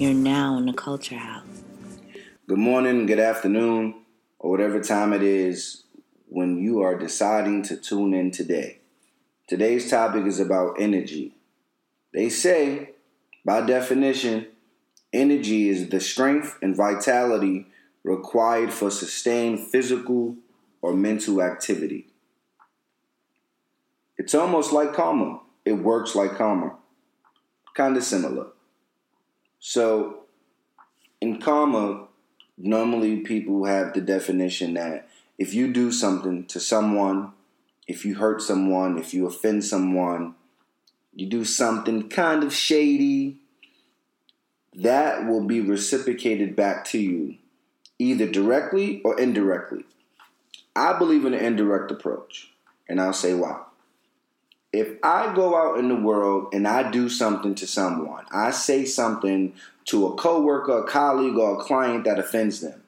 You're now in the Qulture House. Good morning, good afternoon, or whatever time it is when you are deciding to tune in today. Today's topic is about energy. They say, by definition, energy is the strength and vitality required for sustained physical or mental activity. It's almost like karma. It works like karma. Kind of similar. So, in karma, normally people have the definition that if you do something to someone, if you hurt someone, if you offend someone, you do something kind of shady, that will be reciprocated back to you, either directly or indirectly. I believe in an indirect approach, and I'll say why if I go out in the world and I do something to someone, I say something to a coworker, a colleague, or a client that offends them,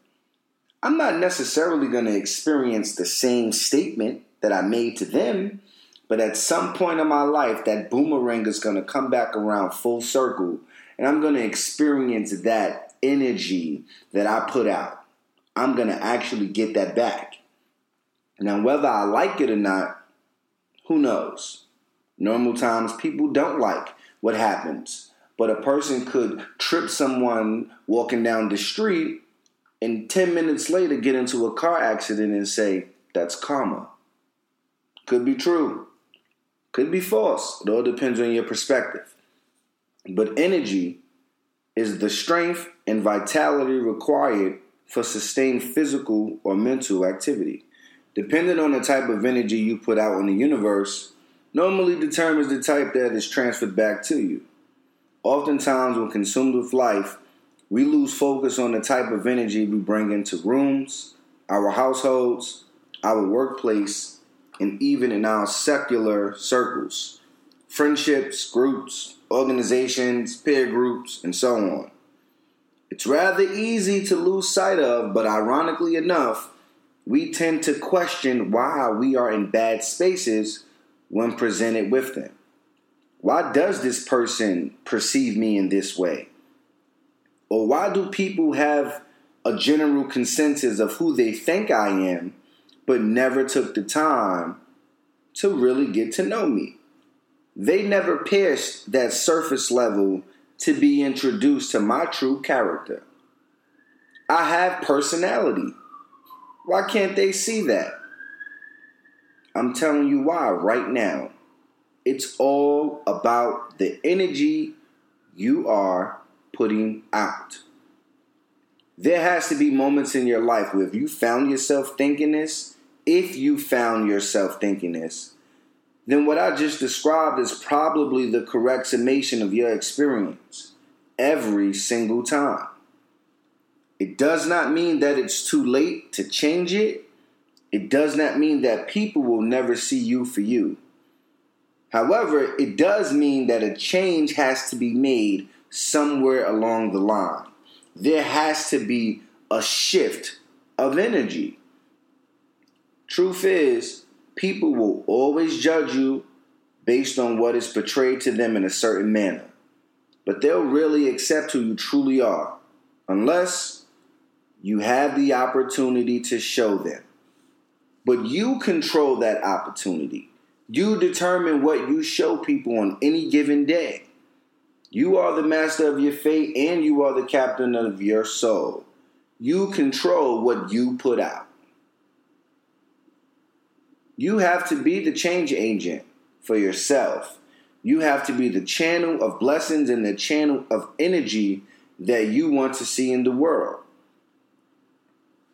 I'm not necessarily going to experience the same statement that I made to them, but at some point in my life, that boomerang is going to come back around full circle, and I'm going to experience that energy that I put out. I'm going to actually get that back. Now, whether I like it or not, who knows? Normal times, people don't like what happens. But a person could trip someone walking down the street and 10 minutes later get into a car accident and say, that's karma. Could be true. Could be false. It all depends on your perspective. But energy is the strength and vitality required for sustained physical or mental activity. Depending on the type of energy you put out in the universe, normally determines the type that is transferred back to you. Oftentimes, when consumed with life, we lose focus on the type of energy we bring into rooms, our households, our workplace, and even in our secular circles, friendships, groups, organizations, peer groups, and so on. It's rather easy to lose sight of, but ironically enough, we tend to question why we are in bad spaces when presented with them. Why does this person perceive me in this way? Or why do people have a general consensus of who they think I am, but never took the time to really get to know me? They never pierced that surface level to be introduced to my true character. I have personality. Why can't they see that? I'm telling you why right now. It's all about the energy you are putting out. There has to be moments in your life where if you found yourself thinking this, if you found yourself thinking this, then what I just described is probably the correct summation of your experience every single time. It does not mean that it's too late to change it it does not mean that people will never see you for you. However, it does mean that a change has to be made somewhere along the line. There has to be a shift of energy. Truth is, people will always judge you based on what is portrayed to them in a certain manner. But they'll really accept who you truly are unless you have the opportunity to show them. But you control that opportunity. You determine what you show people on any given day. You are the master of your fate and you are the captain of your soul. You control what you put out. You have to be the change agent for yourself. You have to be the channel of blessings and the channel of energy that you want to see in the world.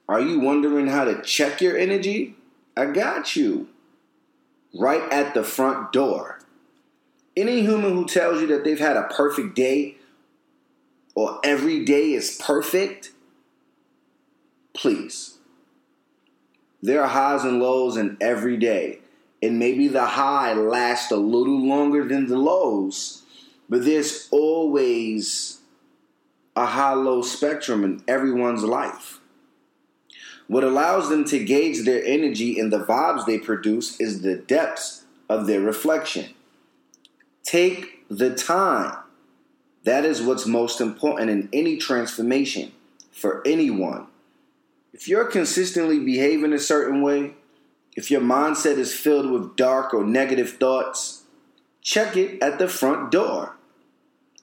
Are you wondering how to check your energy? I got you. Right at the front door. Any human who tells you that they've had a perfect day or every day is perfect, please. There are highs and lows in every day. And maybe the high lasts a little longer than the lows, but there's always a high low spectrum in everyone's life. What allows them to gauge their energy and the vibes they produce is the depths of their reflection. Take the time. That is what's most important in any transformation for anyone. If you're consistently behaving a certain way, if your mindset is filled with dark or negative thoughts, check it at the front door.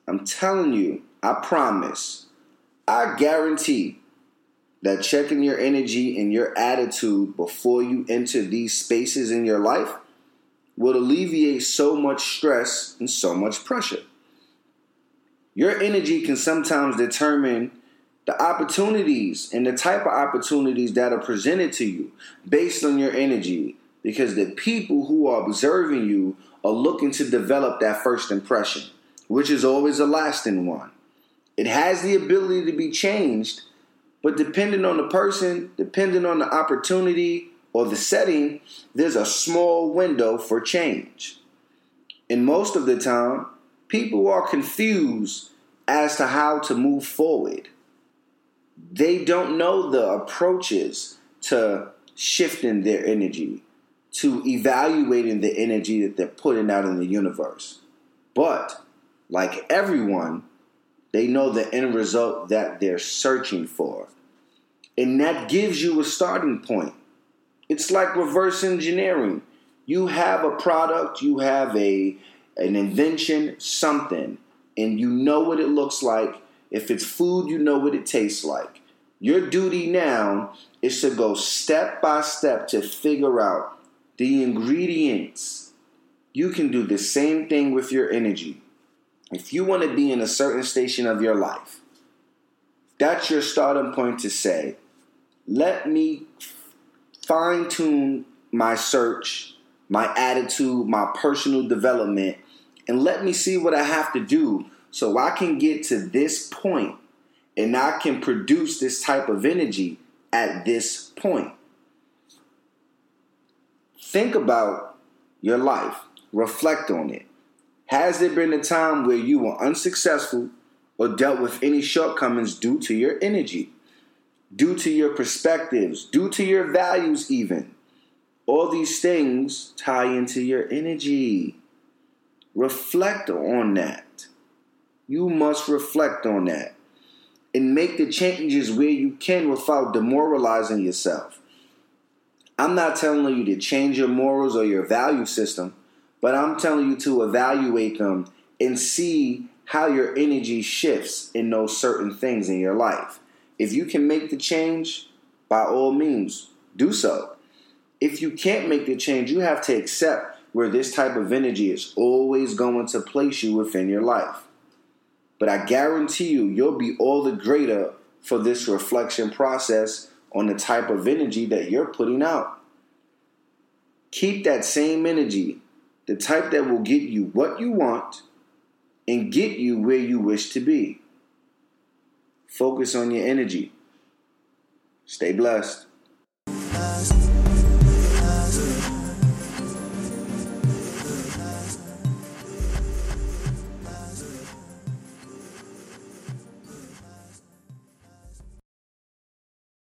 I'm telling you, I promise, I guarantee that checking your energy and your attitude before you enter these spaces in your life will alleviate so much stress and so much pressure. Your energy can sometimes determine the opportunities and the type of opportunities that are presented to you based on your energy because the people who are observing you are looking to develop that first impression, which is always a lasting one. It has the ability to be changed but depending on the person, depending on the opportunity or the setting, there's a small window for change. And most of the time, people are confused as to how to move forward. They don't know the approaches to shifting their energy, to evaluating the energy that they're putting out in the universe. But, like everyone, they know the end result that they're searching for. And that gives you a starting point. It's like reverse engineering. You have a product, you have a an invention, something, and you know what it looks like. If it's food, you know what it tastes like. Your duty now is to go step by step to figure out the ingredients. You can do the same thing with your energy. If you want to be in a certain station of your life, that's your starting point to say, let me fine tune my search, my attitude, my personal development, and let me see what I have to do so I can get to this point and I can produce this type of energy at this point. Think about your life, reflect on it. Has there been a time where you were unsuccessful or dealt with any shortcomings due to your energy, due to your perspectives, due to your values, even? All these things tie into your energy. Reflect on that. You must reflect on that and make the changes where you can without demoralizing yourself. I'm not telling you to change your morals or your value system. But I'm telling you to evaluate them and see how your energy shifts in those certain things in your life. If you can make the change, by all means, do so. If you can't make the change, you have to accept where this type of energy is always going to place you within your life. But I guarantee you, you'll be all the greater for this reflection process on the type of energy that you're putting out. Keep that same energy the type that will get you what you want and get you where you wish to be. Focus on your energy. Stay blessed.